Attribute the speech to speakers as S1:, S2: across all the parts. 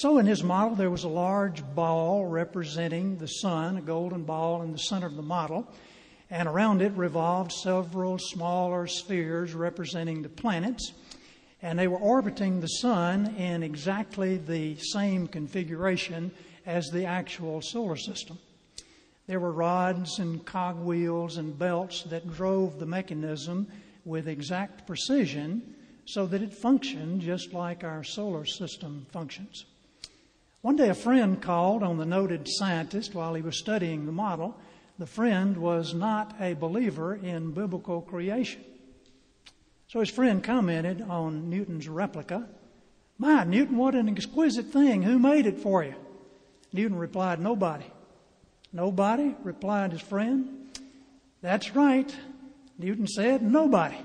S1: So, in his model, there was a large ball representing the sun, a golden ball in the center of the model, and around it revolved several smaller spheres representing the planets, and they were orbiting the sun in exactly the same configuration as the actual solar system. There were rods and cogwheels and belts that drove the mechanism with exact precision so that it functioned just like our solar system functions. One day, a friend called on the noted scientist while he was studying the model. The friend was not a believer in biblical creation. So his friend commented on Newton's replica. My, Newton, what an exquisite thing. Who made it for you? Newton replied, Nobody. Nobody? replied his friend. That's right. Newton said, Nobody.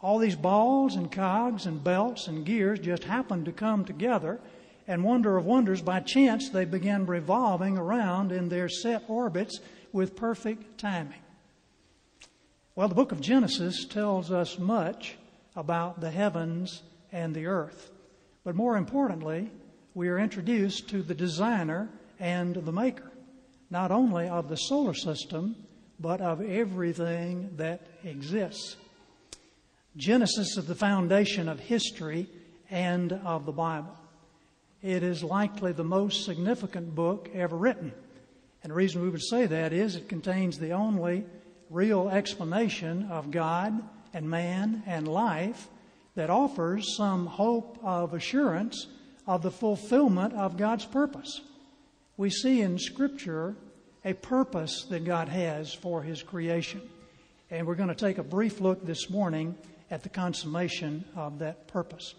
S1: All these balls and cogs and belts and gears just happened to come together and wonder of wonders, by chance, they began revolving around in their set orbits with perfect timing. Well, the book of Genesis tells us much about the heavens and the earth. But more importantly, we are introduced to the designer and the maker, not only of the solar system, but of everything that exists. Genesis is the foundation of history and of the Bible it is likely the most significant book ever written. And the reason we would say that is it contains the only real explanation of God and man and life that offers some hope of assurance of the fulfillment of God's purpose. We see in Scripture a purpose that God has for His creation. And we're going to take a brief look this morning at the consummation of that purpose.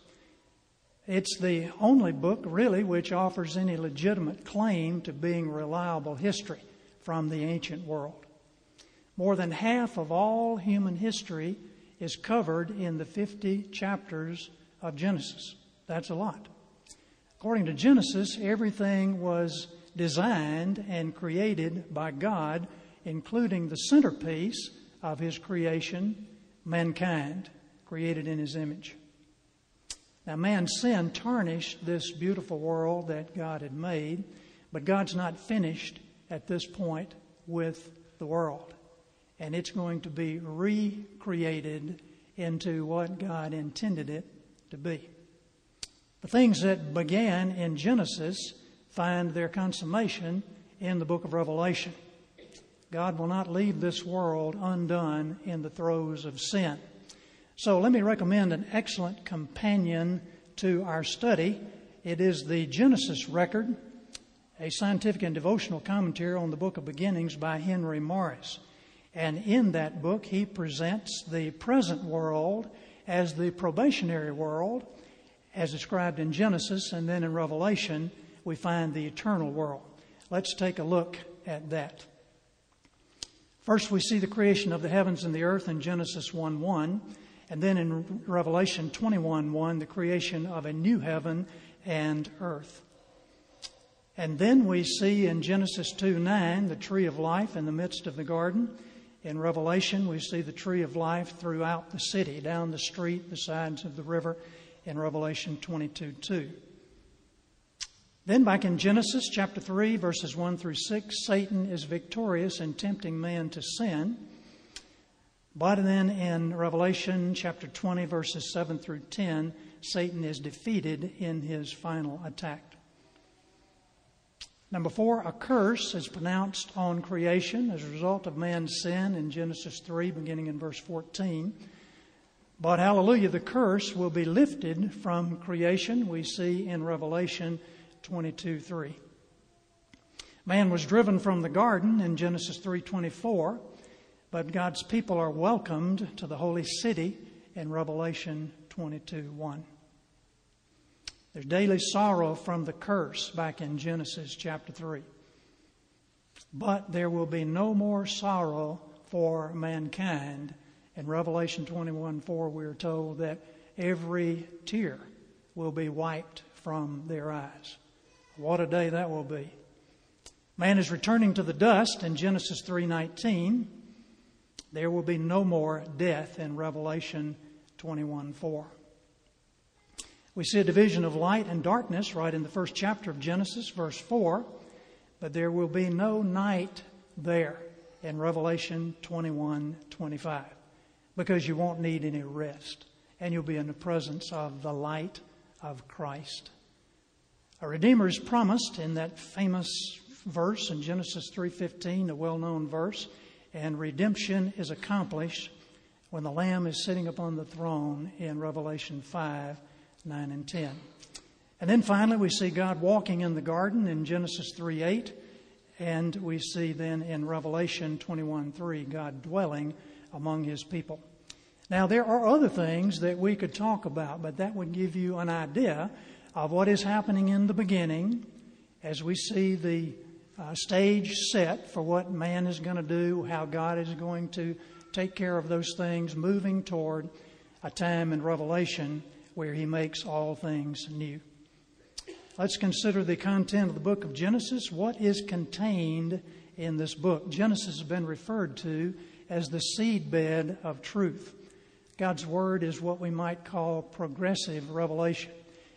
S1: It's the only book, really, which offers any legitimate claim to being reliable history from the ancient world. More than half of all human history is covered in the 50 chapters of Genesis. That's a lot. According to Genesis, everything was designed and created by God, including the centerpiece of His creation, mankind, created in His image. Now, man's sin tarnished this beautiful world that God had made, but God's not finished at this point with the world. And it's going to be recreated into what God intended it to be. The things that began in Genesis find their consummation in the book of Revelation. God will not leave this world undone in the throes of sin. So let me recommend an excellent companion to our study. It is the Genesis record, a scientific and devotional commentary on the book of beginnings by Henry Morris. And in that book, he presents the present world as the probationary world, as described in Genesis, and then in Revelation, we find the eternal world. Let's take a look at that. First, we see the creation of the heavens and the earth in Genesis 1 1. And then in Revelation 21 1, the creation of a new heaven and earth. And then we see in Genesis 2 9 the tree of life in the midst of the garden. In Revelation, we see the tree of life throughout the city, down the street, the sides of the river, in Revelation 22 2. Then, back in Genesis chapter 3, verses 1 through 6, Satan is victorious in tempting man to sin. But then in Revelation chapter 20, verses 7 through 10, Satan is defeated in his final attack. Number four, a curse is pronounced on creation as a result of man's sin in Genesis 3, beginning in verse 14. But hallelujah, the curse will be lifted from creation, we see in Revelation 22 3. Man was driven from the garden in Genesis 3:24 but God's people are welcomed to the holy city in Revelation 22 1. There's daily sorrow from the curse back in Genesis chapter 3. But there will be no more sorrow for mankind. In Revelation 21 4, we are told that every tear will be wiped from their eyes. What a day that will be. Man is returning to the dust in Genesis 3:19 there will be no more death in Revelation 21 4. We see a division of light and darkness right in the first chapter of Genesis, verse 4, but there will be no night there in Revelation 21 25 because you won't need any rest and you'll be in the presence of the light of Christ. A redeemer is promised in that famous verse in Genesis 3:15, a well-known verse, and redemption is accomplished when the lamb is sitting upon the throne in Revelation 5 9 and 10. And then finally, we see God walking in the garden in Genesis 3 8. And we see then in Revelation 21 3, God dwelling among his people. Now, there are other things that we could talk about, but that would give you an idea of what is happening in the beginning as we see the uh, stage set for what man is going to do, how God is going to take care of those things, moving toward a time in Revelation where he makes all things new. Let's consider the content of the book of Genesis. What is contained in this book? Genesis has been referred to as the seedbed of truth. God's Word is what we might call progressive revelation.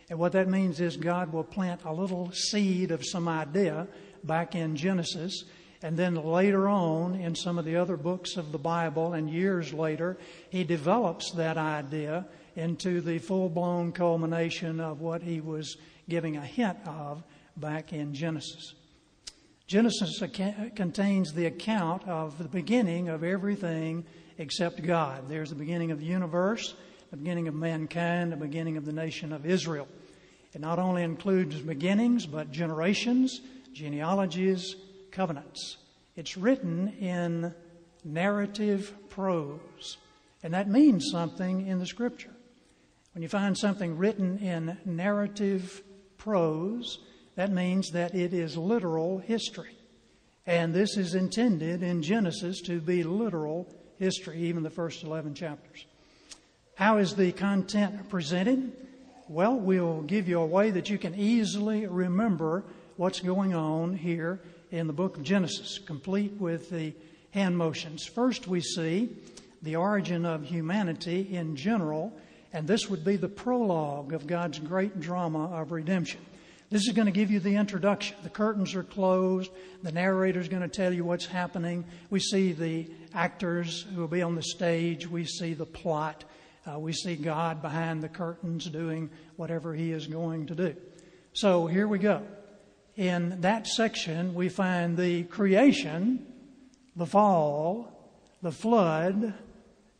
S1: And what that means is God will plant a little seed of some idea back in Genesis, and then later on in some of the other books of the Bible, and years later, He develops that idea into the full blown culmination of what he was giving a hint of back in Genesis. Genesis contains the account of the beginning of everything except God. There's the beginning of the universe, the beginning of mankind, the beginning of the nation of Israel. It not only includes beginnings, but generations, genealogies, covenants. It's written in narrative prose, and that means something in the scripture. When you find something written in narrative prose, that means that it is literal history. And this is intended in Genesis to be literal history, even the first 11 chapters. How is the content presented? Well, we'll give you a way that you can easily remember what's going on here in the book of Genesis, complete with the hand motions. First, we see the origin of humanity in general and this would be the prologue of God's great drama of redemption. This is going to give you the introduction. The curtains are closed. The narrator is going to tell you what's happening. We see the actors who will be on the stage. We see the plot. Uh, we see God behind the curtains doing whatever He is going to do. So here we go. In that section, we find the creation, the fall, the flood,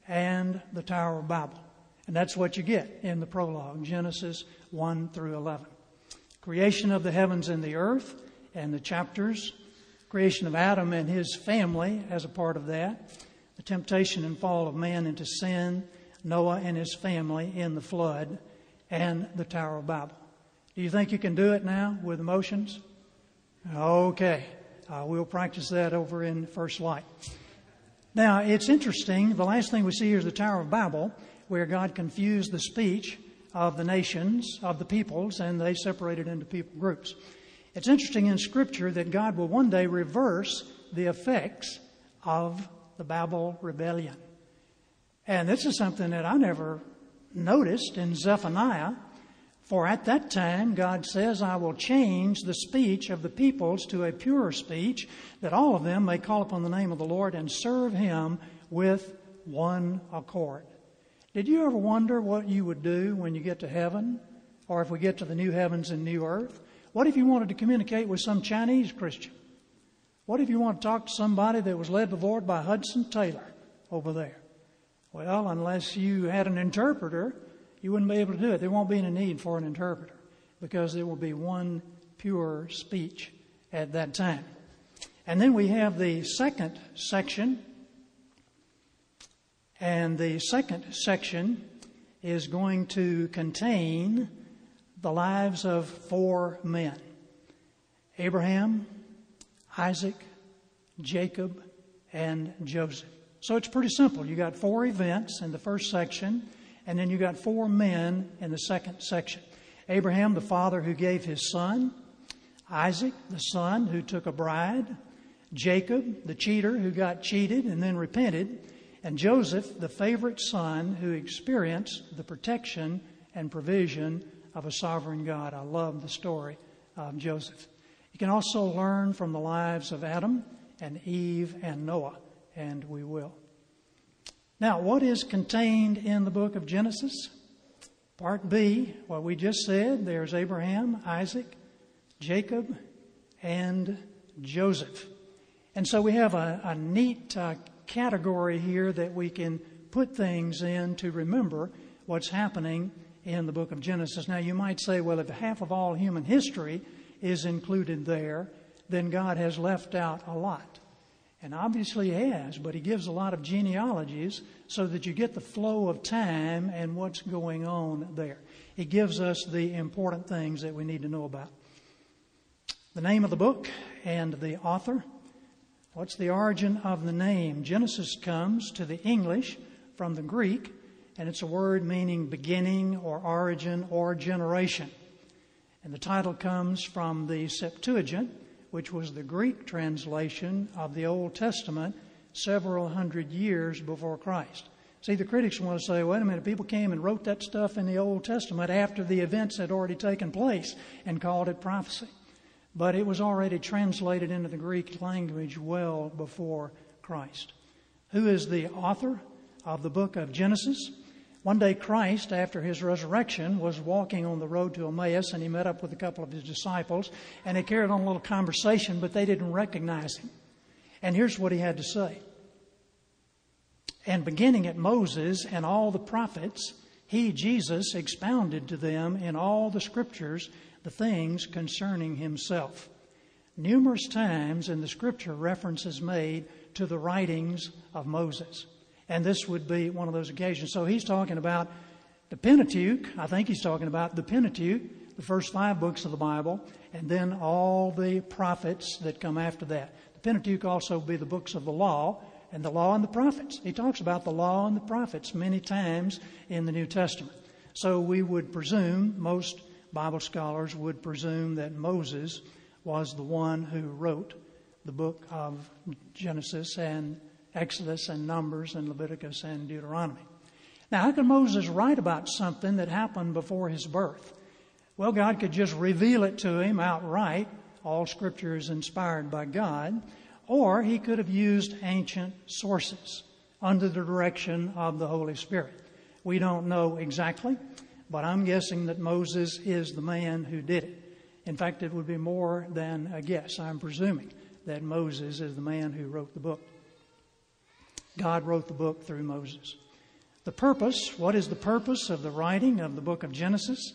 S1: and the Tower of Babel. And that's what you get in the prologue, Genesis 1 through 11. Creation of the heavens and the earth, and the chapters. Creation of Adam and his family as a part of that. The temptation and fall of man into sin. Noah and his family in the flood. And the Tower of Babel. Do you think you can do it now with emotions? Okay. Uh, we'll practice that over in First Light. Now, it's interesting. The last thing we see here is the Tower of Babel where God confused the speech of the nations, of the peoples, and they separated into people groups. It's interesting in Scripture that God will one day reverse the effects of the Babel rebellion. And this is something that I never noticed in Zephaniah. For at that time, God says, I will change the speech of the peoples to a purer speech, that all of them may call upon the name of the Lord and serve him with one accord. Did you ever wonder what you would do when you get to heaven, or if we get to the new heavens and new earth? What if you wanted to communicate with some Chinese Christian? What if you want to talk to somebody that was led the Lord by Hudson Taylor over there? Well, unless you had an interpreter, you wouldn't be able to do it. There won't be any need for an interpreter because there will be one pure speech at that time. And then we have the second section and the second section is going to contain the lives of four men Abraham, Isaac, Jacob, and Joseph. So it's pretty simple. You got four events in the first section, and then you got four men in the second section. Abraham, the father who gave his son, Isaac, the son who took a bride, Jacob, the cheater who got cheated and then repented, and Joseph, the favorite son who experienced the protection and provision of a sovereign God. I love the story of Joseph. You can also learn from the lives of Adam and Eve and Noah, and we will. Now, what is contained in the book of Genesis? Part B, what we just said, there's Abraham, Isaac, Jacob, and Joseph. And so we have a, a neat uh, category here that we can put things in to remember what's happening in the book of Genesis. Now, you might say, well, if half of all human history is included there, then God has left out a lot. And obviously he has, but he gives a lot of genealogies so that you get the flow of time and what's going on there. He gives us the important things that we need to know about. The name of the book and the author. What's the origin of the name? Genesis comes to the English from the Greek, and it's a word meaning beginning or origin or generation. And the title comes from the Septuagint, which was the Greek translation of the Old Testament several hundred years before Christ. See, the critics want to say, wait a minute, people came and wrote that stuff in the Old Testament after the events had already taken place and called it prophecy. But it was already translated into the Greek language well before Christ. Who is the author of the book of Genesis? One day, Christ, after his resurrection, was walking on the road to Emmaus and he met up with a couple of his disciples and they carried on a little conversation, but they didn't recognize him. And here's what he had to say. And beginning at Moses and all the prophets, he, Jesus, expounded to them in all the scriptures the things concerning himself. Numerous times in the scripture reference is made to the writings of Moses. And this would be one of those occasions. So he's talking about the Pentateuch. I think he's talking about the Pentateuch, the first five books of the Bible, and then all the prophets that come after that. The Pentateuch also be the books of the law and the law and the prophets. He talks about the law and the prophets many times in the New Testament. So we would presume, most Bible scholars would presume that Moses was the one who wrote the book of Genesis and Exodus and Numbers and Leviticus and Deuteronomy. Now, how could Moses write about something that happened before his birth? Well, God could just reveal it to him outright. All scripture is inspired by God. Or he could have used ancient sources under the direction of the Holy Spirit. We don't know exactly, but I'm guessing that Moses is the man who did it. In fact, it would be more than a guess. I'm presuming that Moses is the man who wrote the book. God wrote the book through Moses. The purpose, what is the purpose of the writing of the book of Genesis?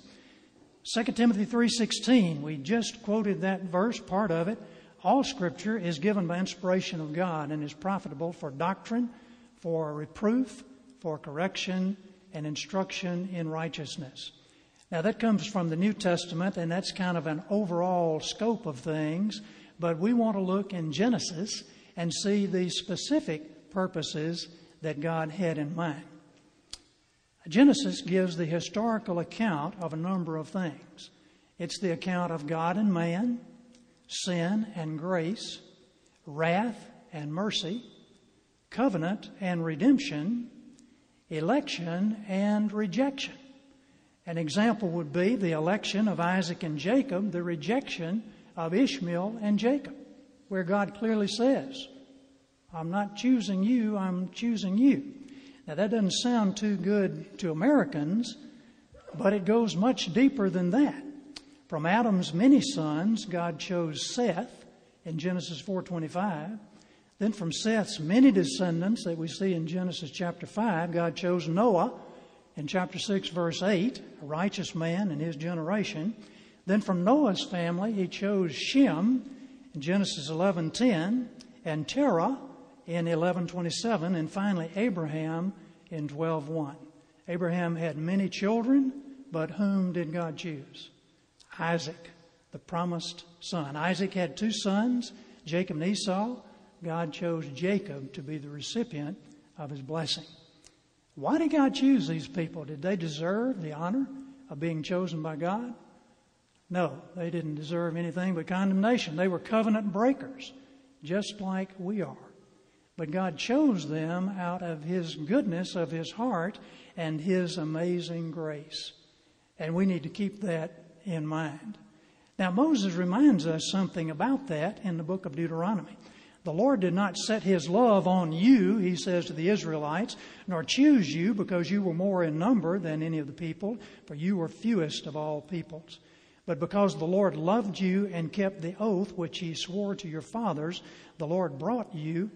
S1: 2 Timothy 3:16, we just quoted that verse, part of it. All scripture is given by inspiration of God and is profitable for doctrine, for reproof, for correction, and instruction in righteousness. Now that comes from the New Testament and that's kind of an overall scope of things, but we want to look in Genesis and see the specific purposes that God had in mind. Genesis gives the historical account of a number of things. It's the account of God and man, sin and grace, wrath and mercy, covenant and redemption, election and rejection. An example would be the election of Isaac and Jacob, the rejection of Ishmael and Jacob, where God clearly says, I'm not choosing you, I'm choosing you. Now, that doesn't sound too good to Americans, but it goes much deeper than that. From Adam's many sons, God chose Seth in Genesis 4:25. Then from Seth's many descendants that we see in Genesis chapter 5, God chose Noah in chapter 6 verse 8, a righteous man in his generation. Then from Noah's family, he chose Shem in Genesis 11:10 and Terah in 1127 and finally Abraham in 12:1. Abraham had many children, but whom did God choose? Isaac, the promised son. Isaac had two sons, Jacob and Esau. God chose Jacob to be the recipient of his blessing. Why did God choose these people? Did they deserve the honor of being chosen by God? No, they didn't deserve anything but condemnation. They were covenant breakers, just like we are. But God chose them out of His goodness of His heart and His amazing grace. And we need to keep that in mind. Now, Moses reminds us something about that in the book of Deuteronomy. The Lord did not set his love on you, he says to the Israelites, nor choose you because you were more in number than any of the people, for you were fewest of all peoples. But because the Lord loved you and kept the oath which he swore to your fathers, the Lord brought you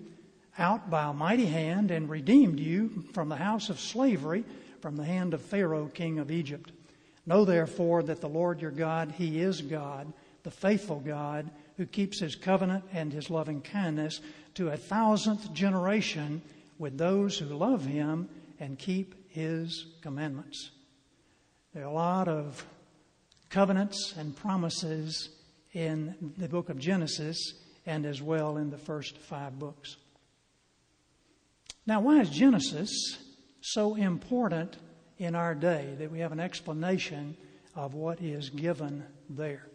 S1: out by a mighty hand and redeemed you from the house of slavery, from the hand of Pharaoh, king of Egypt. Know therefore that the Lord your God, he is God, the faithful God, who keeps his covenant and his loving kindness to a thousandth generation with those who love him and keep his commandments. There are a lot of covenants and promises in the book of Genesis and as well in the first five books. Now, why is Genesis so important in our day that we have an explanation of what is given there?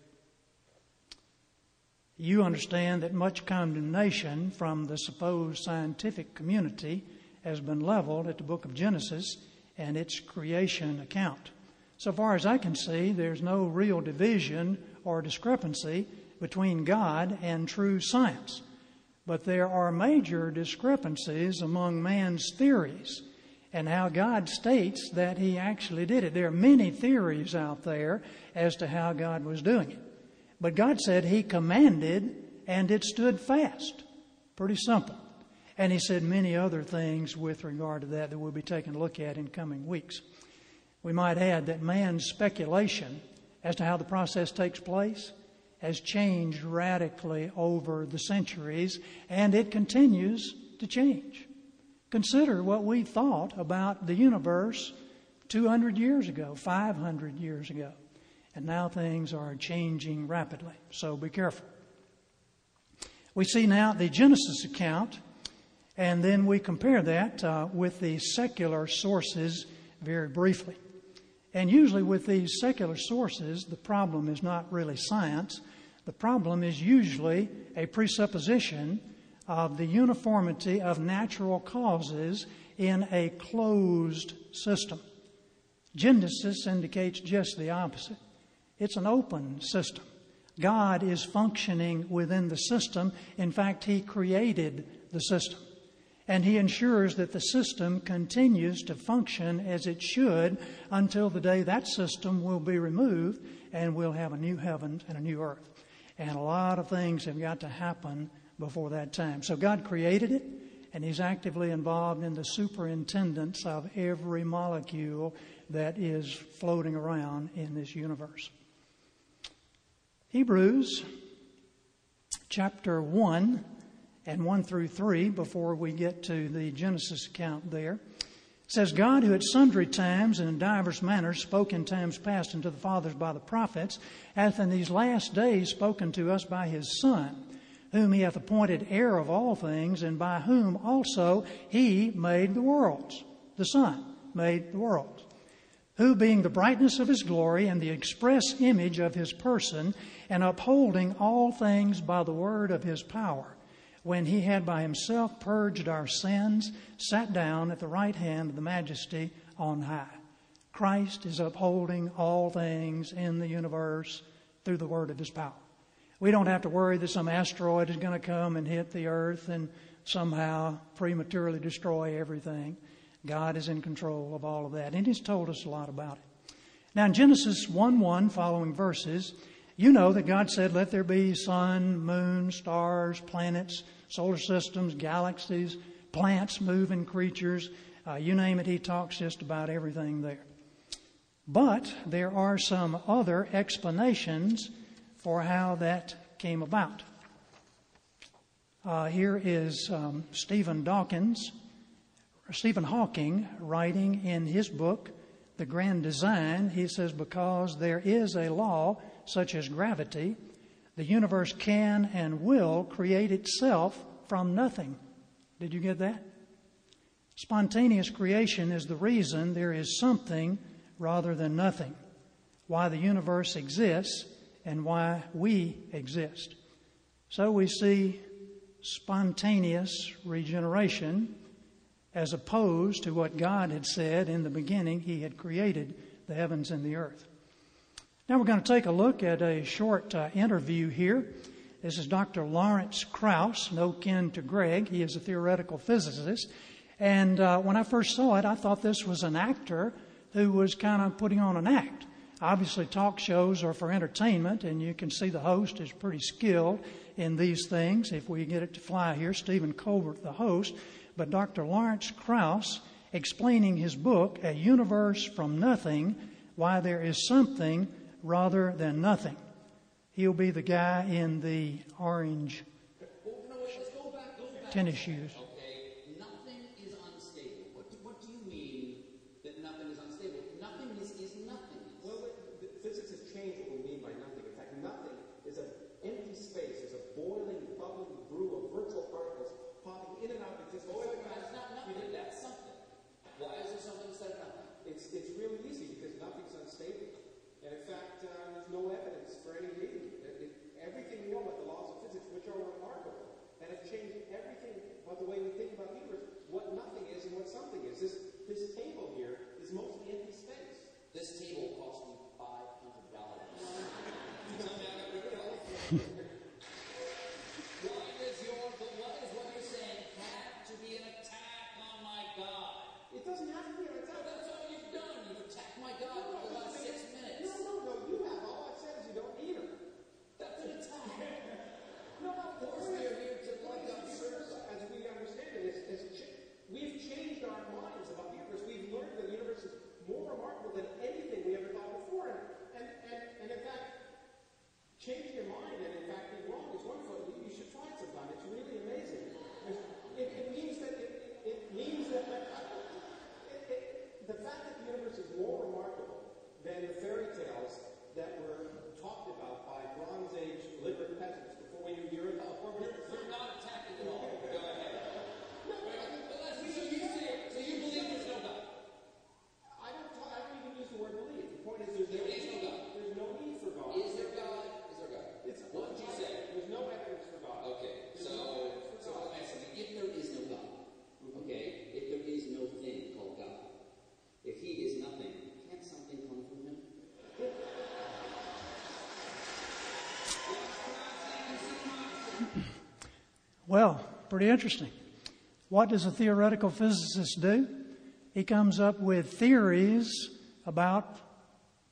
S1: You understand that much condemnation from the supposed scientific community has been leveled at the book of Genesis and its creation account. So far as I can see, there's no real division or discrepancy between God and true science. But there are major discrepancies among man's theories and how God states that He actually did it. There are many theories out there as to how God was doing it. But God said He commanded and it stood fast. Pretty simple. And He said many other things with regard to that that we'll be taking a look at in coming weeks. We might add that man's speculation as to how the process takes place has changed radically over the centuries, and it continues to change. Consider what we thought about the universe 200 years ago, 500 years ago, and now things are changing rapidly, so be careful. We see now the Genesis account, and then we compare that uh, with the secular sources very briefly. And usually, with these secular sources, the problem is not really science. The problem is usually a presupposition of the uniformity of natural causes in a closed system. Genesis indicates just the opposite it's an open system. God is functioning within the system. In fact, He created the system and he ensures that the system continues to function as it should until the day that system will be removed and we'll have a new heaven and a new earth. And a lot of things have got to happen before that time. So God created it, and He's actively involved in the superintendence of every molecule that is floating around in this universe. Hebrews chapter 1 and 1 through 3 before we get to the Genesis account there. Says, God, who at sundry times and in divers manners spoke in times past unto the fathers by the prophets, hath in these last days spoken to us by his Son, whom he hath appointed heir of all things, and by whom also he made the worlds. The Son made the worlds. Who, being the brightness of his glory and the express image of his person, and upholding all things by the word of his power, when he had by himself purged our sins, sat down at the right hand of the majesty on high. Christ is upholding all things in the universe through the word of his power. We don't have to worry that some asteroid is going to come and hit the earth and somehow prematurely destroy everything. God is in control of all of that, and He's told us a lot about it. Now, in Genesis 1 1, following verses, you know that God said, Let there be sun, moon, stars, planets, solar systems, galaxies, plants, moving creatures. Uh, you name it, He talks just about everything there. But there are some other explanations for how that came about. Uh, here is um, Stephen Dawkins, Stephen Hawking, writing in his book, The Grand Design. He says, Because there is a law such as gravity, the universe can and will create itself from nothing. Did you get that? Spontaneous creation is the reason there is something rather than nothing, why the universe exists and why we exist. So we see spontaneous regeneration as opposed to what God had said in the beginning, He had created the heavens and the earth. Now we're going to take a look at a short uh, interview here. This is Dr. Lawrence Krauss, no kin to Greg. He is a theoretical physicist. And uh, when I first saw it, I thought this was an actor who was kind of putting on an act. Obviously, talk shows are for entertainment, and you can see the host is pretty skilled in these things. If we get it to fly here, Stephen Colbert, the host, but Dr. Lawrence Krauss explaining his book, A Universe from Nothing Why There Is Something Rather Than Nothing. He'll be the guy in the orange tennis shoes. Well, pretty interesting. What does a theoretical physicist do? He comes up with theories about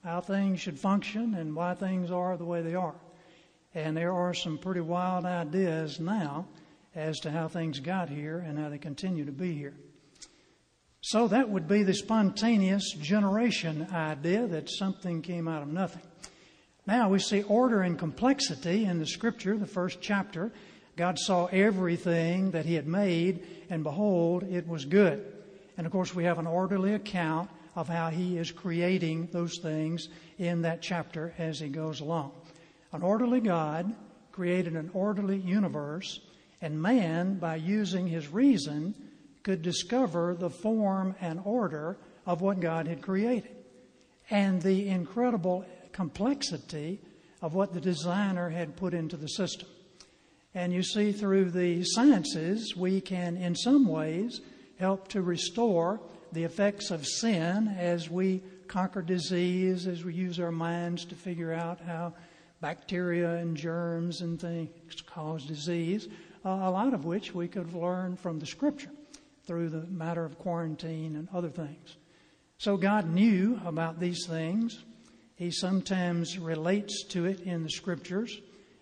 S1: how things should function and why things are the way they are. And there are some pretty wild ideas now as to how things got here and how they continue to be here. So that would be the spontaneous generation idea that something came out of nothing. Now we see order and complexity in the scripture, the first chapter, God saw everything that He had made, and behold, it was good. And of course, we have an orderly account of how He is creating those things in that chapter as He goes along. An orderly God created an orderly universe, and man, by using his reason, could discover the form and order of what God had created. And the incredible complexity of what the designer had put into the system. And you see, through the sciences, we can, in some ways, help to restore the effects of sin as we conquer disease, as we use our minds to figure out how bacteria and germs and things cause disease, uh, a lot of which we could learn from the scripture through the matter of quarantine and other things. So God knew about these things. He sometimes relates to it in the scriptures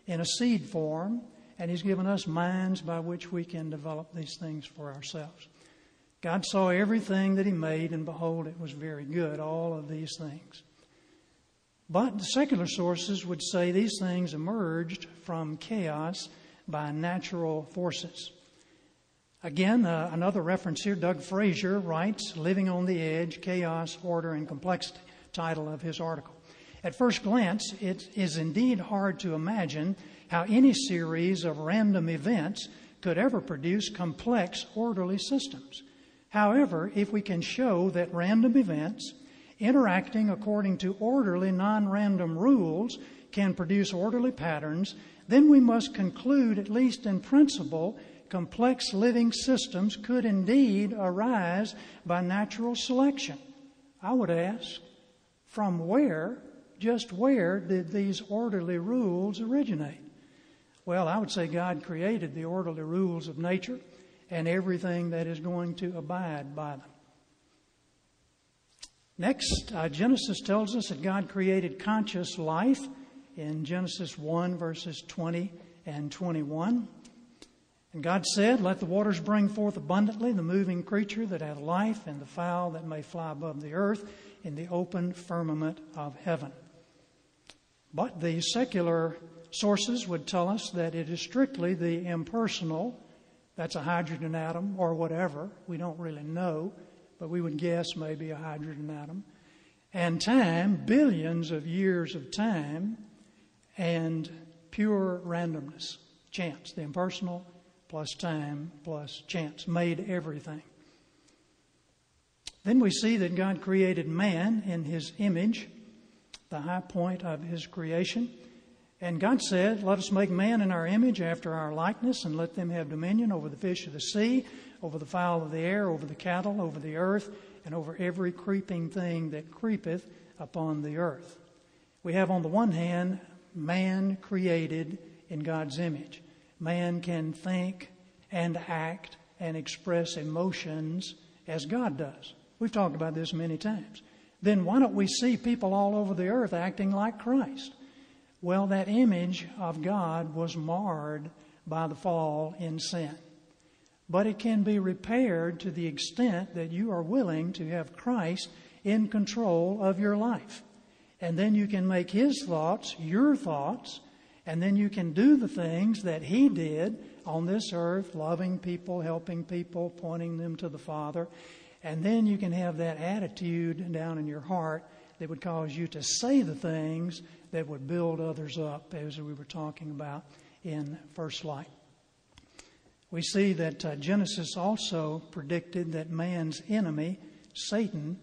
S1: in a seed form and He's given us minds by which we can develop these things for ourselves. God saw everything that He made, and behold, it was very good, all of these things. But the secular sources would say these things emerged from chaos by natural forces. Again, uh, another reference here, Doug Fraser writes, Living on the Edge Chaos, Order, and Complexity, title of his article. At first glance, it is indeed hard to imagine how any series of random events could ever produce complex, orderly systems. However, if we can show that random events interacting according to orderly, non random rules can produce orderly patterns, then we must conclude, at least in principle, complex living systems could indeed arise by natural selection. I would ask, from where just where did these orderly rules originate? Well, I would say God created the orderly rules of nature and everything that is going to abide by them. Next, uh, Genesis tells us that God created conscious life in Genesis 1, verses 20 and 21. And God said, Let the waters bring forth abundantly the moving creature that hath life, and the fowl that may fly above the earth in the open firmament of heaven. But the secular sources would tell us that it is strictly the impersonal, that's a hydrogen atom or whatever, we don't really know, but we would guess maybe a hydrogen atom, and time, billions of years of time, and pure randomness, chance, the impersonal plus time plus chance made everything. Then we see that God created man in his image, the high point of his creation. And God said, Let us make man in our image after our likeness, and let them have dominion over the fish of the sea, over the fowl of the air, over the cattle, over the earth, and over every creeping thing that creepeth upon the earth. We have, on the one hand, man created in God's image. Man can think and act and express emotions as God does. We've talked about this many times. Then why don't we see people all over the earth acting like Christ? Well, that image of God was marred by the fall in sin. But it can be repaired to the extent that you are willing to have Christ in control of your life. And then you can make His thoughts your thoughts, and then you can do the things that He did on this earth, loving people, helping people, pointing them to the Father. And then you can have that attitude down in your heart that would cause you to say the things that would build others up, as we were talking about in First Light. We see that uh, Genesis also predicted that man's enemy, Satan,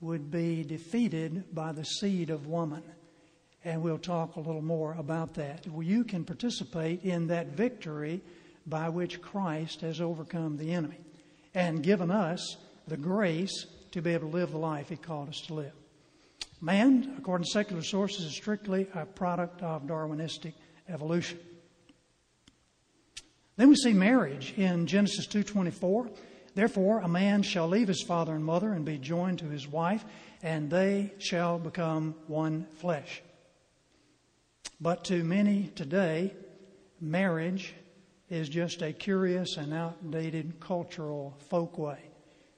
S1: would be defeated by the seed of woman. And we'll talk a little more about that. Well, you can participate in that victory by which Christ has overcome the enemy and given us the grace to be able to live the life He called us to live. Man, according to secular sources, is strictly a product of Darwinistic evolution. Then we see marriage in Genesis 2:24. Therefore, a man shall leave his father and mother and be joined to his wife, and they shall become one flesh. But to many today, marriage is just a curious and outdated cultural folkway.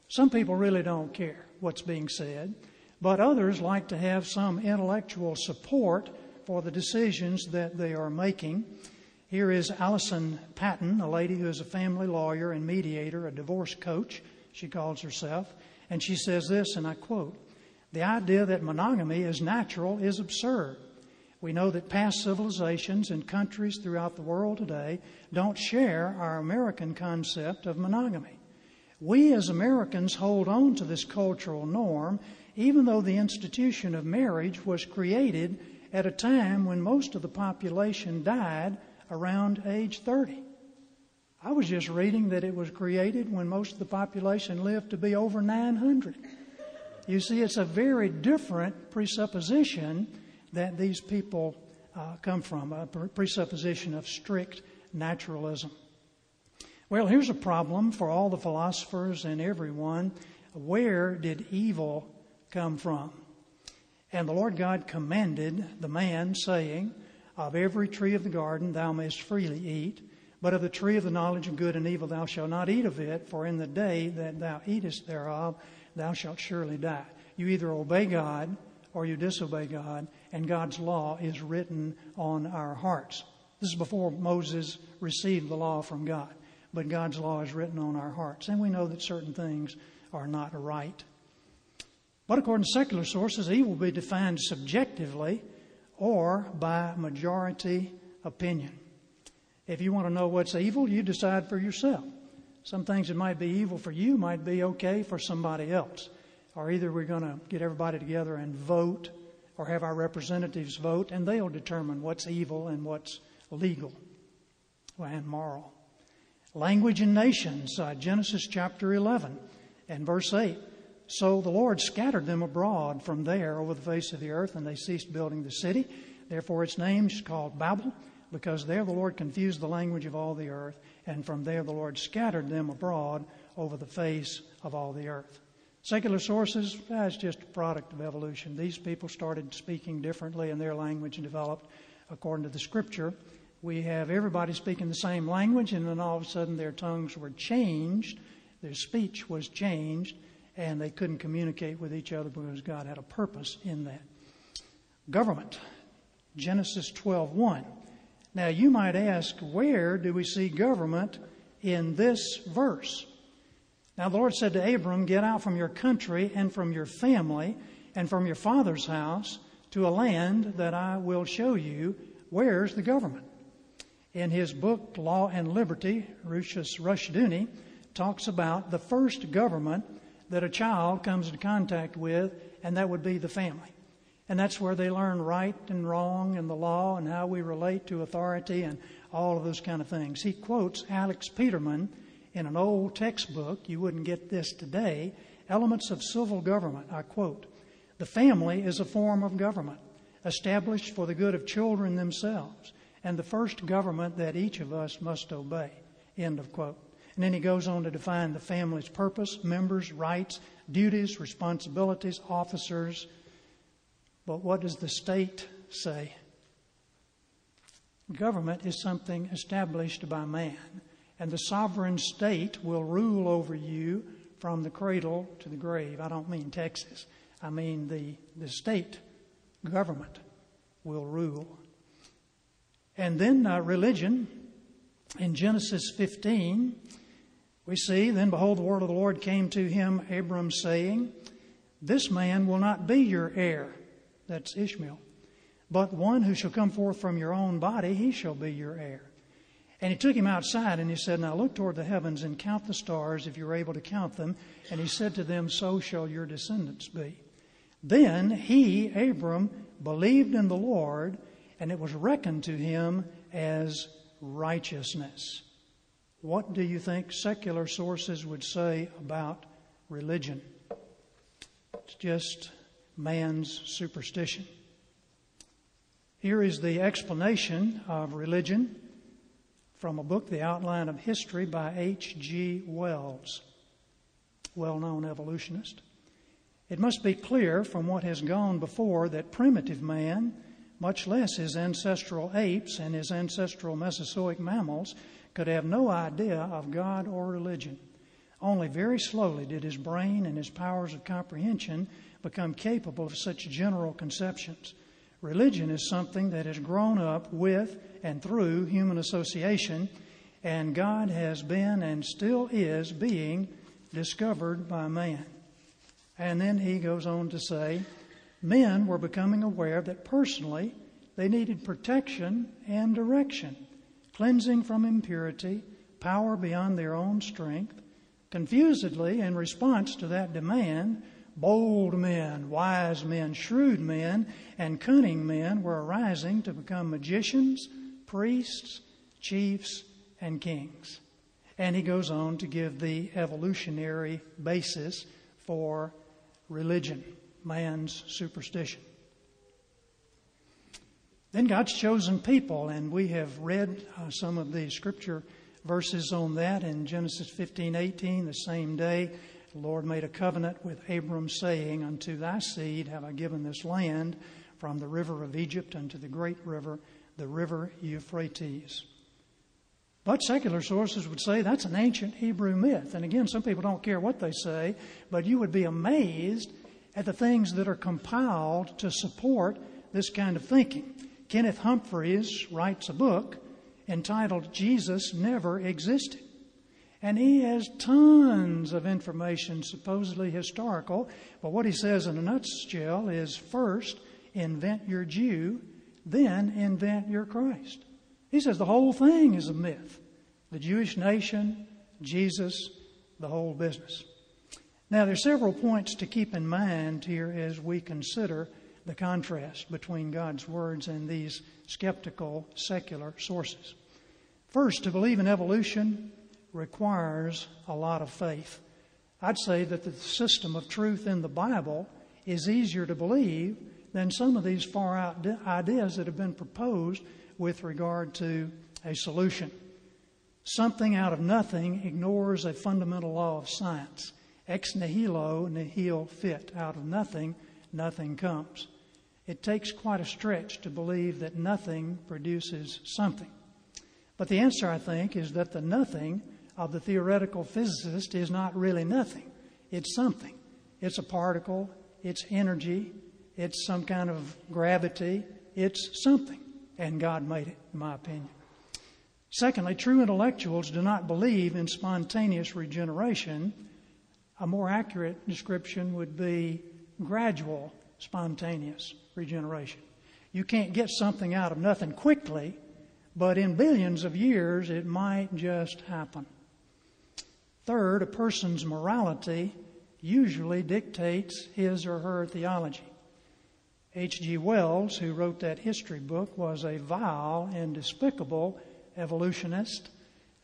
S1: Some people really don't care what's being said, but others like to have some intellectual support for the decisions that they are making. Here is Allison Patton, a lady who is a family lawyer and mediator, a divorce coach, she calls herself, and she says this, and I quote The idea that monogamy is natural is absurd. We know that past civilizations and countries throughout the world today don't share our American concept of monogamy. We as Americans hold on to this cultural norm, even though the institution of marriage was created at a time when most of the population died around age 30. I was just reading that it was created when most of the population lived to be over 900. You see, it's a very different presupposition that these people uh, come from, a presupposition of strict naturalism. Well, here's a problem for all the philosophers and everyone. Where did evil come from? And the Lord God commanded the man, saying, Of every tree of the garden thou mayest freely eat, but of the tree of the knowledge of good and evil thou shalt not eat of it, for in the day that thou eatest thereof thou shalt surely die. You either obey God or you disobey God, and God's law is written on our hearts. This is before Moses received the law from God but God's law is written on our hearts. And we know that certain things are not right. But according to secular sources, evil will be defined subjectively or by majority opinion. If you want to know what's evil, you decide for yourself. Some things that might be evil for you might be okay for somebody else. Or either we're going to get everybody together and vote or have our representatives vote, and they'll determine what's evil and what's legal and moral. Language and nations, uh, Genesis chapter 11 and verse 8 So the Lord scattered them abroad from there over the face of the earth, and they ceased building the city. Therefore, its name is called Babel, because there the Lord confused the language of all the earth, and from there the Lord scattered them abroad over the face of all the earth. Secular sources, that's just a product of evolution. These people started speaking differently, and their language developed according to the scripture. We have everybody speaking the same language, and then all of a sudden their tongues were changed, their speech was changed, and they couldn't communicate with each other because God had a purpose in that. Government, Genesis 12:1. Now you might ask, where do we see government in this verse? Now the Lord said to Abram, Get out from your country and from your family and from your father's house to a land that I will show you. Where's the government? In his book, Law and Liberty, Rousas Rushdoony talks about the first government that a child comes into contact with, and that would be the family. And that's where they learn right and wrong and the law and how we relate to authority and all of those kind of things. He quotes Alex Peterman in an old textbook. You wouldn't get this today. Elements of Civil Government. I quote The family is a form of government established for the good of children themselves and the first government that each of us must obey. End of quote. And then he goes on to define the family's purpose, members, rights, duties, responsibilities, officers, but what does the state say? Government is something established by man, and the sovereign state will rule over you from the cradle to the grave. I don't mean Texas, I mean the, the state government will rule. And then uh, religion, in Genesis 15, we see, Then behold, the word of the Lord came to him, Abram, saying, This man will not be your heir that's Ishmael. But one who shall come forth from your own body, he shall be your heir. And he took him outside and he said, Now look toward the heavens and count the stars if you're able to count them. And he said to them, So shall your descendants be. Then he, Abram, believed in the Lord, and it was reckoned to him as righteousness. What do you think secular sources would say about religion? It's just man's superstition. Here is the explanation of religion from a book, The Outline of History by H.G. Wells, well known evolutionist. It must be clear from what has gone before that primitive man, much less his ancestral apes and his ancestral Mesozoic mammals, could have no idea of God or religion. Only very slowly did his brain and his powers of comprehension become capable of such general conceptions. Religion is something that has grown up with and through human association, and God has been and still is being discovered by man. And then he goes on to say, men were becoming aware that personally they needed protection and direction, cleansing from impurity, power beyond their own strength. Confusedly, in response to that demand, Bold men, wise men, shrewd men, and cunning men were arising to become magicians, priests, chiefs, and kings. And he goes on to give the evolutionary basis for religion, man's superstition. Then God's chosen people, and we have read uh, some of the scripture verses on that in Genesis 15 18, the same day the Lord made a covenant with Abram, saying, Unto thy seed have I given this land from the river of Egypt unto the great river, the river Euphrates. But secular sources would say that's an ancient Hebrew myth. And again, some people don't care what they say, but you would be amazed at the things that are compiled to support this kind of thinking. Kenneth Humphreys writes a book entitled Jesus Never Existed. And he has tons of information, supposedly historical. But what he says in a nutshell is first, invent your Jew, then invent your Christ. He says the whole thing is a myth. The Jewish nation, Jesus, the whole business. Now, there are several points to keep in mind here as we consider the contrast between God's words and these skeptical secular sources. First, to believe in evolution requires a lot of faith. I'd say that the system of truth in the Bible is easier to believe than some of these far out ideas that have been proposed with regard to a solution. Something out of nothing ignores a fundamental law of science. Ex nihilo nihil fit. Out of nothing, nothing comes. It takes quite a stretch to believe that nothing produces something. But the answer, I think, is that the nothing of the theoretical physicist is not really nothing. It's something. It's a particle, it's energy, it's some kind of gravity, it's something. And God made it, in my opinion. Secondly, true intellectuals do not believe in spontaneous regeneration. A more accurate description would be gradual spontaneous regeneration. You can't get something out of nothing quickly, but in billions of years it might just happen. Third, a person's morality usually dictates his or her theology. H.G. Wells, who wrote that history book, was a vile and despicable evolutionist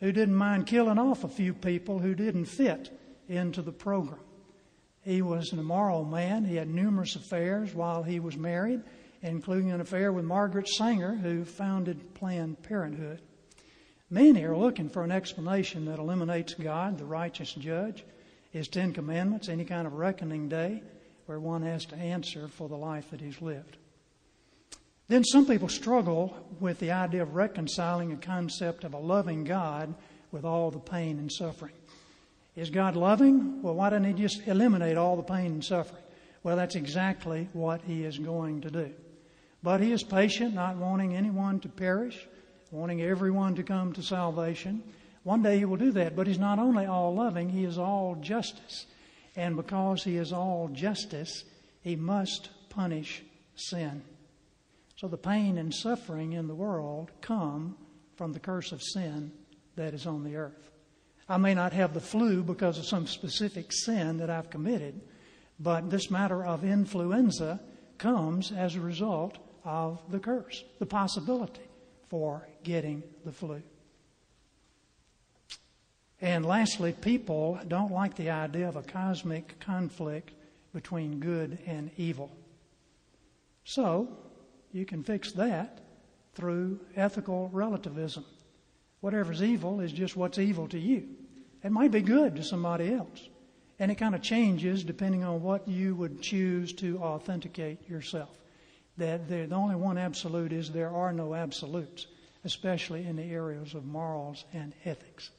S1: who didn't mind killing off a few people who didn't fit into the program. He was an immoral man. He had numerous affairs while he was married, including an affair with Margaret Sanger, who founded Planned Parenthood. Many are looking for an explanation that eliminates God, the righteous judge, his Ten Commandments, any kind of reckoning day where one has to answer for the life that he's lived. Then some people struggle with the idea of reconciling a concept of a loving God with all the pain and suffering. Is God loving? Well, why doesn't He just eliminate all the pain and suffering? Well, that's exactly what He is going to do. But He is patient, not wanting anyone to perish, wanting everyone to come to salvation. One day He will do that, but He's not only all loving, He is all justice. And because He is all justice, He must punish sin. So the pain and suffering in the world come from the curse of sin that is on the earth. I may not have the flu because of some specific sin that I've committed, but this matter of influenza comes as a result of the curse, the possibility for getting the flu. And lastly, people don't like the idea of a cosmic conflict between good and evil. So, you can fix that through ethical relativism. Whatever's evil is just what's evil to you. It might be good to somebody else. And it kind of changes depending on what you would choose to authenticate yourself. That the only one absolute is there are no absolutes, especially in the areas of morals and ethics.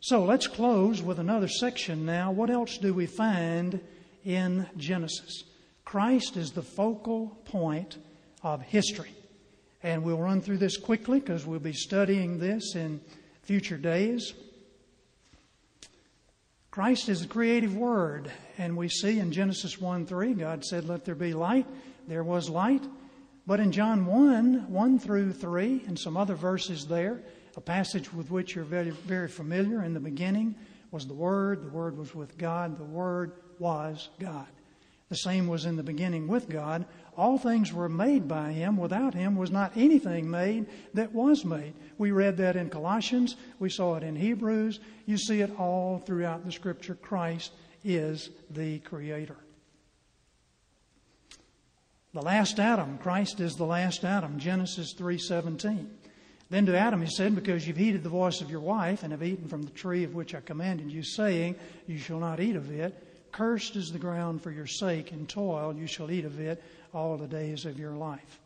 S1: So let's close with another section now. What else do we find in Genesis? Christ is the focal point of history. And we'll run through this quickly because we'll be studying this in future days. Christ is the creative word, and we see in Genesis 1 3, God said, Let there be light. There was light. But in John 1 1 through 3, and some other verses there, a passage with which you're very, very familiar, in the beginning was the Word, the Word was with God, the Word was God. The same was in the beginning with God. All things were made by him. Without him was not anything made that was made. We read that in Colossians. We saw it in Hebrews. You see it all throughout the scripture. Christ is the creator. The last Adam, Christ is the last Adam, Genesis 3:17. Then to Adam he said, Because you've heeded the voice of your wife and have eaten from the tree of which I commanded you, saying, You shall not eat of it. Cursed is the ground for your sake, and toil you shall eat of it all the days of your life.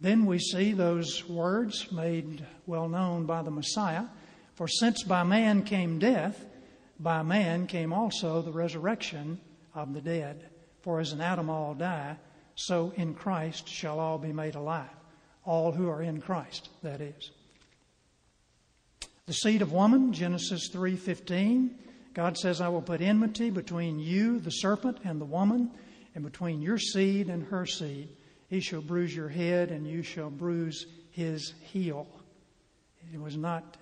S1: Then we see those words made well known by the Messiah For since by man came death, by man came also the resurrection of the dead. For as in Adam all die, so in Christ shall all be made alive. All who are in Christ, that is. The seed of woman, Genesis 3:15, God says, I will put enmity between you, the serpent, and the woman, and between your seed and her seed. He shall bruise your head, and you shall bruise his heel. It was not,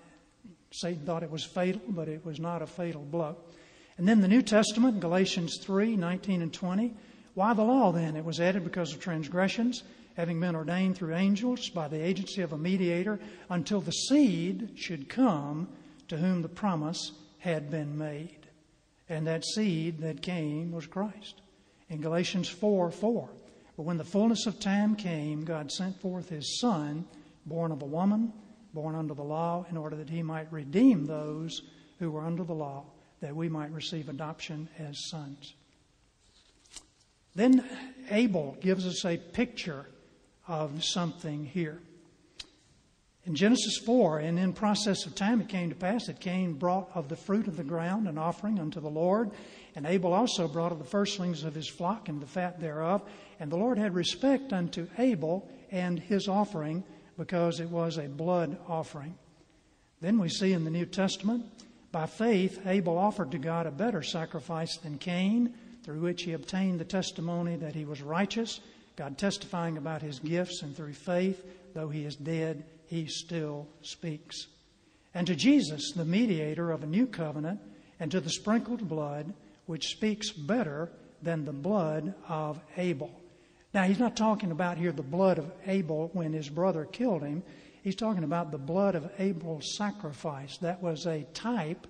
S1: Satan thought it was fatal, but it was not a fatal blow. And then the New Testament, Galatians 3 19 and 20. Why the law then? It was added because of transgressions, having been ordained through angels by the agency of a mediator, until the seed should come to whom the promise had been made. and that seed that came was Christ. In Galatians 4 4, but when the fullness of time came, God sent forth his Son, born of a woman, born under the law, in order that he might redeem those who were under the law, that we might receive adoption as sons. Then Abel gives us a picture of something here. In Genesis 4, and in process of time it came to pass that Cain brought of the fruit of the ground an offering unto the Lord, and Abel also brought of the firstlings of his flock and the fat thereof. And the Lord had respect unto Abel and his offering, because it was a blood offering. Then we see in the New Testament, by faith, Abel offered to God a better sacrifice than Cain, through which he obtained the testimony that he was righteous, God testifying about his gifts, and through faith, though he is dead, he still speaks. And to Jesus, the mediator of a new covenant, and to the sprinkled blood, which speaks better than the blood of Abel. Now, he's not talking about here the blood of Abel when his brother killed him. He's talking about the blood of Abel's sacrifice. That was a type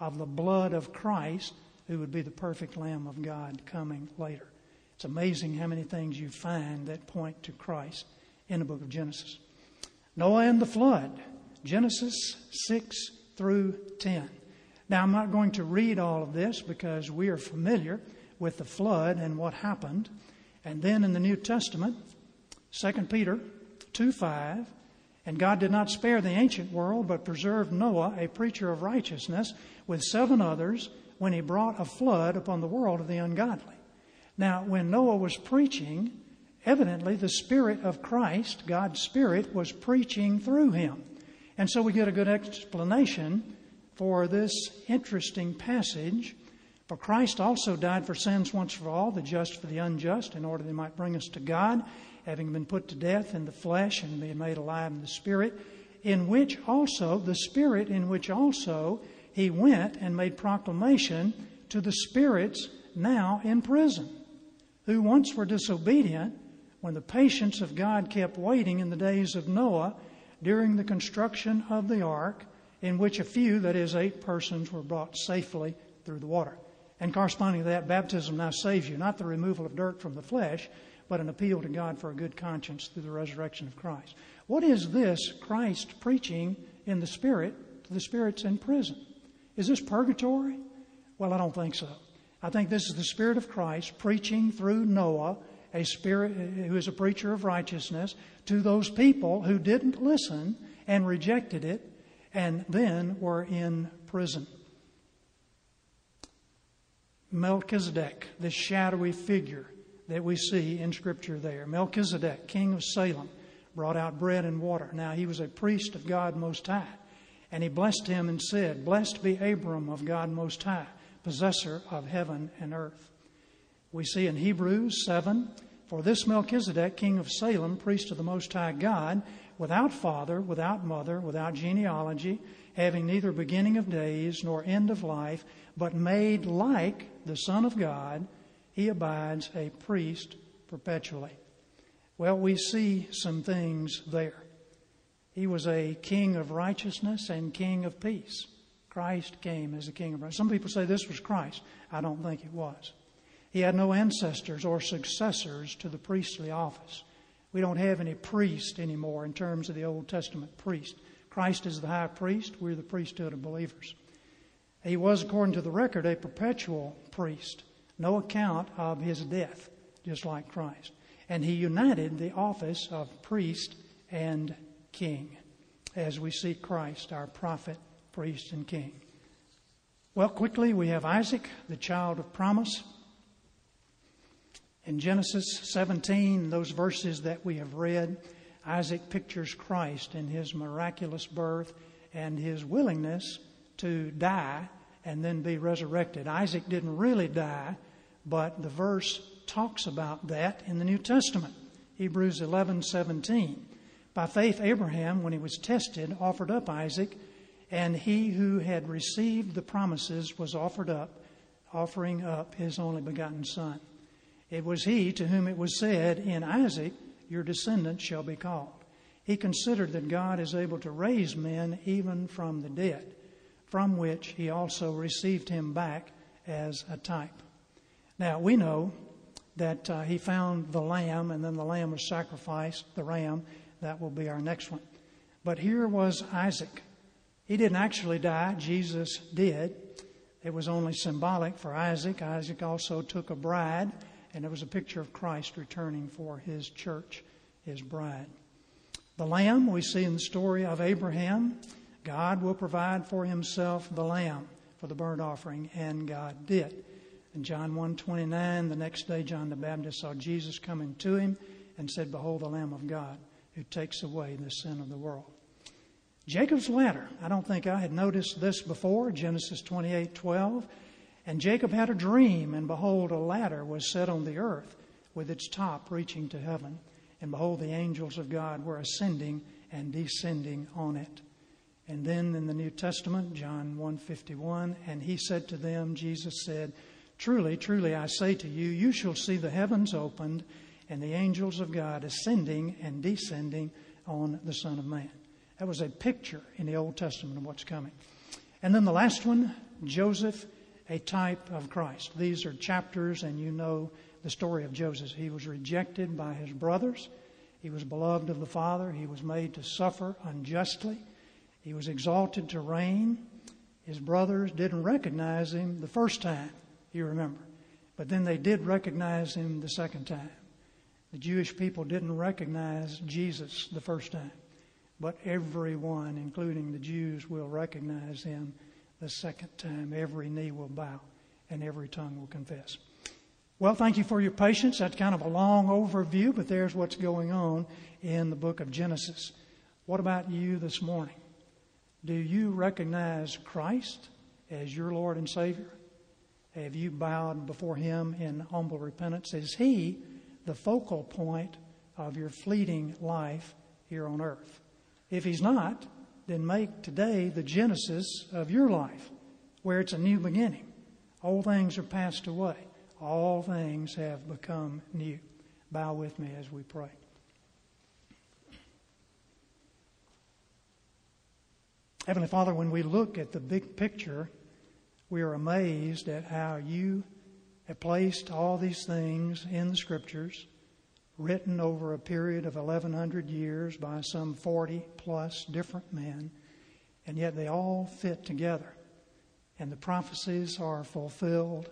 S1: of the blood of Christ, who would be the perfect Lamb of God coming later. It's amazing how many things you find that point to Christ in the book of Genesis. Noah and the flood, Genesis 6 through 10. Now, I'm not going to read all of this because we are familiar with the flood and what happened. And then in the New Testament, 2 Peter 2 5, and God did not spare the ancient world, but preserved Noah, a preacher of righteousness, with seven others, when he brought a flood upon the world of the ungodly. Now, when Noah was preaching, evidently the Spirit of Christ, God's Spirit, was preaching through him. And so we get a good explanation for this interesting passage. For Christ also died for sins once for all, the just for the unjust, in order that he might bring us to God, having been put to death in the flesh and being made alive in the Spirit, in which also, the Spirit in which also he went and made proclamation to the spirits now in prison, who once were disobedient when the patience of God kept waiting in the days of Noah during the construction of the ark, in which a few, that is, eight persons, were brought safely through the water. And corresponding to that, baptism now saves you, not the removal of dirt from the flesh, but an appeal to God for a good conscience through the resurrection of Christ. What is this Christ preaching in the Spirit to the spirits in prison? Is this purgatory? Well, I don't think so. I think this is the Spirit of Christ preaching through Noah a spirit who is a preacher of righteousness to those people who didn't listen and rejected it and then were in prison. Melchizedek, this shadowy figure that we see in Scripture there. Melchizedek, king of Salem, brought out bread and water. Now, he was a priest of God Most High. And he blessed him and said, Blessed be Abram of God Most High, possessor of heaven and earth. We see in Hebrews 7 For this Melchizedek, king of Salem, priest of the Most High God, without father, without mother, without genealogy, having neither beginning of days nor end of life, but made like the Son of God, he abides a priest perpetually. Well, we see some things there. He was a king of righteousness and king of peace. Christ came as a king of righteousness. Some people say this was Christ. I don't think it was. He had no ancestors or successors to the priestly office. We don't have any priest anymore in terms of the Old Testament priest. Christ is the high priest. We're the priesthood of believers. He was, according to the record, a perpetual priest. No account of his death, just like Christ. And he united the office of priest and king as we see Christ, our prophet, priest, and king. Well, quickly, we have Isaac, the child of promise. In Genesis 17, those verses that we have read, Isaac pictures Christ in his miraculous birth and his willingness to die and then be resurrected. Isaac didn't really die, but the verse talks about that in the New Testament. Hebrews 11:17. By faith Abraham when he was tested offered up Isaac, and he who had received the promises was offered up, offering up his only begotten son. It was he to whom it was said, In Isaac your descendants shall be called. He considered that God is able to raise men even from the dead, from which he also received him back as a type. Now, we know that uh, he found the lamb, and then the lamb was sacrificed, the ram. That will be our next one. But here was Isaac. He didn't actually die, Jesus did. It was only symbolic for Isaac. Isaac also took a bride, and it was a picture of Christ returning for his church, his bride. The lamb we see in the story of Abraham. God will provide for himself the lamb for the burnt offering, and God did. In John 1:29, the next day John the Baptist saw Jesus coming to him and said, "Behold the Lamb of God who takes away the sin of the world." Jacob's ladder. I don't think I had noticed this before. Genesis 28:12. And Jacob had a dream, and behold, a ladder was set on the earth, with its top reaching to heaven. And behold, the angels of God were ascending and descending on it. And then in the New Testament, John 1:51, and he said to them, Jesus said, Truly, truly, I say to you, you shall see the heavens opened and the angels of God ascending and descending on the Son of Man. That was a picture in the Old Testament of what's coming. And then the last one, Joseph, a type of Christ. These are chapters, and you know the story of Joseph. He was rejected by his brothers. He was beloved of the Father. He was made to suffer unjustly. He was exalted to reign. His brothers didn't recognize him the first time, you remember. But then they did recognize him the second time. The Jewish people didn't recognize Jesus the first time. But everyone, including the Jews, will recognize him the second time. Every knee will bow and every tongue will confess. Well, thank you for your patience. That's kind of a long overview, but there's what's going on in the book of Genesis. What about you this morning? Do you recognize Christ as your Lord and Savior? Have you bowed before Him in humble repentance? Is He the focal point of your fleeting life here on earth? If He's not, then make today the genesis of your life, where it's a new beginning. Old things are passed away, all things have become new. Bow with me as we pray. Heavenly Father, when we look at the big picture, we are amazed at how you have placed all these things in the Scriptures written over a period of 1,100 years by some 40 plus different men, and yet they all fit together. And the prophecies are fulfilled,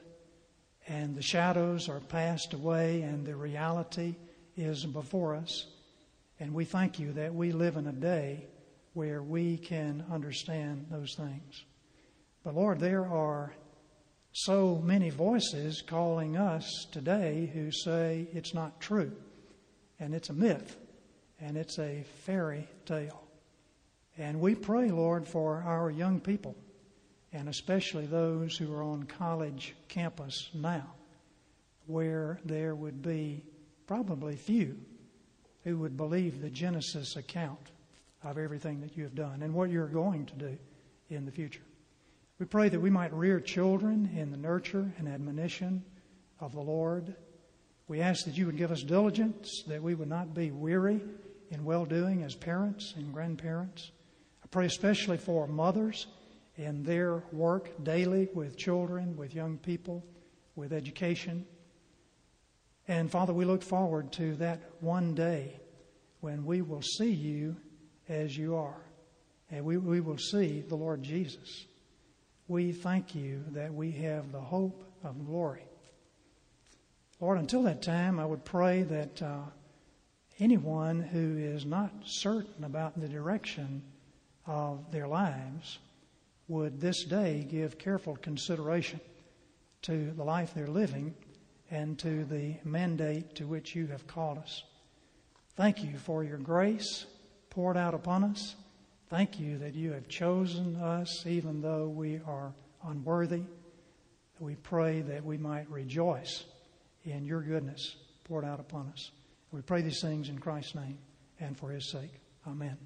S1: and the shadows are passed away, and the reality is before us. And we thank you that we live in a day where we can understand those things. But Lord, there are so many voices calling us today who say it's not true and it's a myth, and it's a fairy tale. And we pray, Lord, for our young people, and especially those who are on college campus now, where there would be probably few who would believe the Genesis account of everything that you have done and what you're going to do in the future. We pray that we might rear children in the nurture and admonition of the Lord we ask that you would give us diligence, that we would not be weary in well doing as parents and grandparents. I pray especially for mothers in their work daily with children, with young people, with education. And Father, we look forward to that one day when we will see you as you are, and we, we will see the Lord Jesus. We thank you that we have the hope of glory Lord, until that time, I would pray that uh, anyone who is not certain about the direction of their lives would this day give careful consideration to the life they're living and to the mandate to which you have called us. Thank you for your grace poured out upon us. Thank you that you have chosen us even though we are unworthy. We pray that we might rejoice in your goodness poured out upon us. We pray these things in Christ's name and for his sake. Amen.